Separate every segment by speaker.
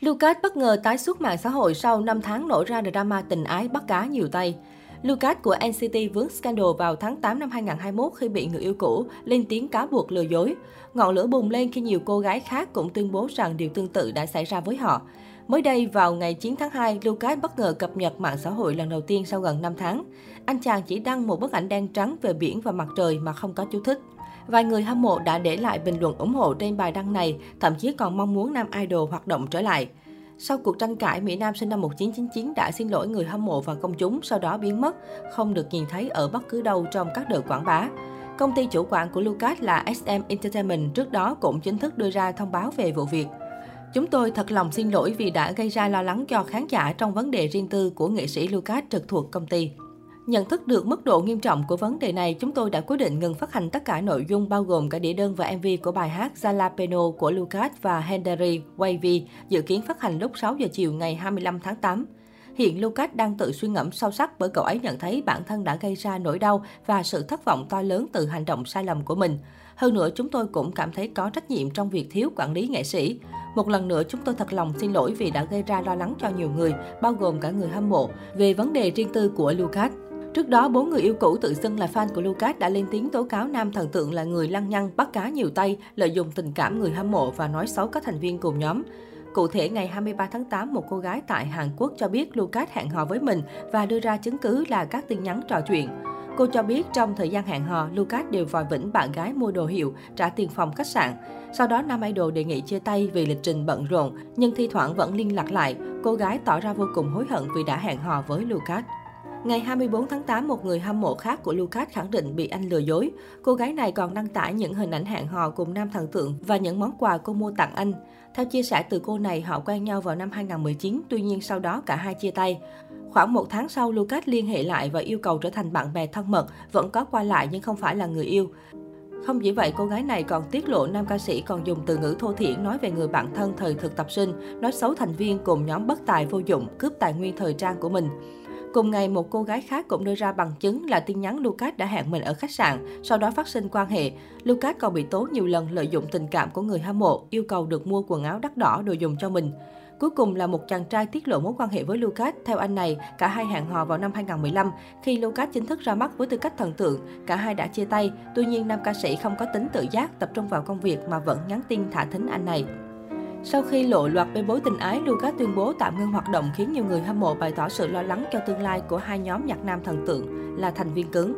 Speaker 1: Lucas bất ngờ tái xuất mạng xã hội sau 5 tháng nổ ra drama tình ái bắt cá nhiều tay. Lucas của NCT vướng scandal vào tháng 8 năm 2021 khi bị người yêu cũ lên tiếng cáo buộc lừa dối. Ngọn lửa bùng lên khi nhiều cô gái khác cũng tuyên bố rằng điều tương tự đã xảy ra với họ. Mới đây, vào ngày 9 tháng 2, Lucas bất ngờ cập nhật mạng xã hội lần đầu tiên sau gần 5 tháng. Anh chàng chỉ đăng một bức ảnh đen trắng về biển và mặt trời mà không có chú thích. Vài người hâm mộ đã để lại bình luận ủng hộ trên bài đăng này, thậm chí còn mong muốn nam idol hoạt động trở lại. Sau cuộc tranh cãi, Mỹ Nam sinh năm 1999 đã xin lỗi người hâm mộ và công chúng, sau đó biến mất, không được nhìn thấy ở bất cứ đâu trong các đợt quảng bá. Công ty chủ quản của Lucas là SM Entertainment trước đó cũng chính thức đưa ra thông báo về vụ việc. Chúng tôi thật lòng xin lỗi vì đã gây ra lo lắng cho khán giả trong vấn đề riêng tư của nghệ sĩ Lucas trực thuộc công ty. Nhận thức được mức độ nghiêm trọng của vấn đề này, chúng tôi đã quyết định ngừng phát hành tất cả nội dung bao gồm cả đĩa đơn và MV của bài hát Jalapeno của Lucas và Henry Wavy, dự kiến phát hành lúc 6 giờ chiều ngày 25 tháng 8. Hiện Lucas đang tự suy ngẫm sâu sắc bởi cậu ấy nhận thấy bản thân đã gây ra nỗi đau và sự thất vọng to lớn từ hành động sai lầm của mình. Hơn nữa, chúng tôi cũng cảm thấy có trách nhiệm trong việc thiếu quản lý nghệ sĩ. Một lần nữa, chúng tôi thật lòng xin lỗi vì đã gây ra lo lắng cho nhiều người, bao gồm cả người hâm mộ, về vấn đề riêng tư của Lucas. Trước đó, bốn người yêu cũ tự xưng là fan của Lucas đã lên tiếng tố cáo nam thần tượng là người lăng nhăng, bắt cá nhiều tay, lợi dụng tình cảm người hâm mộ và nói xấu các thành viên cùng nhóm. Cụ thể, ngày 23 tháng 8, một cô gái tại Hàn Quốc cho biết Lucas hẹn hò với mình và đưa ra chứng cứ là các tin nhắn trò chuyện. Cô cho biết trong thời gian hẹn hò, Lucas đều vòi vĩnh bạn gái mua đồ hiệu, trả tiền phòng khách sạn. Sau đó, nam idol đề nghị chia tay vì lịch trình bận rộn, nhưng thi thoảng vẫn liên lạc lại. Cô gái tỏ ra vô cùng hối hận vì đã hẹn hò với Lucas. Ngày 24 tháng 8, một người hâm mộ khác của Lucas khẳng định bị anh lừa dối. Cô gái này còn đăng tải những hình ảnh hẹn hò cùng nam thần tượng và những món quà cô mua tặng anh. Theo chia sẻ từ cô này, họ quen nhau vào năm 2019, tuy nhiên sau đó cả hai chia tay. Khoảng một tháng sau, Lucas liên hệ lại và yêu cầu trở thành bạn bè thân mật, vẫn có qua lại nhưng không phải là người yêu. Không chỉ vậy, cô gái này còn tiết lộ nam ca sĩ còn dùng từ ngữ thô thiển nói về người bạn thân thời thực tập sinh, nói xấu thành viên cùng nhóm bất tài vô dụng, cướp tài nguyên thời trang của mình. Cùng ngày, một cô gái khác cũng đưa ra bằng chứng là tin nhắn Lucas đã hẹn mình ở khách sạn, sau đó phát sinh quan hệ. Lucas còn bị tố nhiều lần lợi dụng tình cảm của người hâm mộ, yêu cầu được mua quần áo đắt đỏ đồ dùng cho mình. Cuối cùng là một chàng trai tiết lộ mối quan hệ với Lucas. Theo anh này, cả hai hẹn hò vào năm 2015. Khi Lucas chính thức ra mắt với tư cách thần tượng, cả hai đã chia tay. Tuy nhiên, nam ca sĩ không có tính tự giác, tập trung vào công việc mà vẫn nhắn tin thả thính anh này. Sau khi lộ loạt bê bối tình ái, Lucas tuyên bố tạm ngưng hoạt động khiến nhiều người hâm mộ bày tỏ sự lo lắng cho tương lai của hai nhóm nhạc nam thần tượng là thành viên cứng.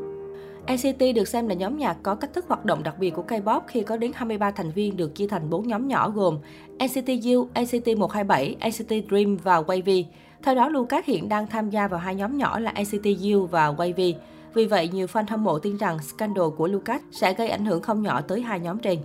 Speaker 1: NCT được xem là nhóm nhạc có cách thức hoạt động đặc biệt của K-pop khi có đến 23 thành viên được chia thành 4 nhóm nhỏ gồm NCT U, NCT 127, NCT Dream và Wavy. Theo đó, Lucas hiện đang tham gia vào hai nhóm nhỏ là NCT U và Wavy. Vì vậy, nhiều fan hâm mộ tin rằng scandal của Lucas sẽ gây ảnh hưởng không nhỏ tới hai nhóm trên.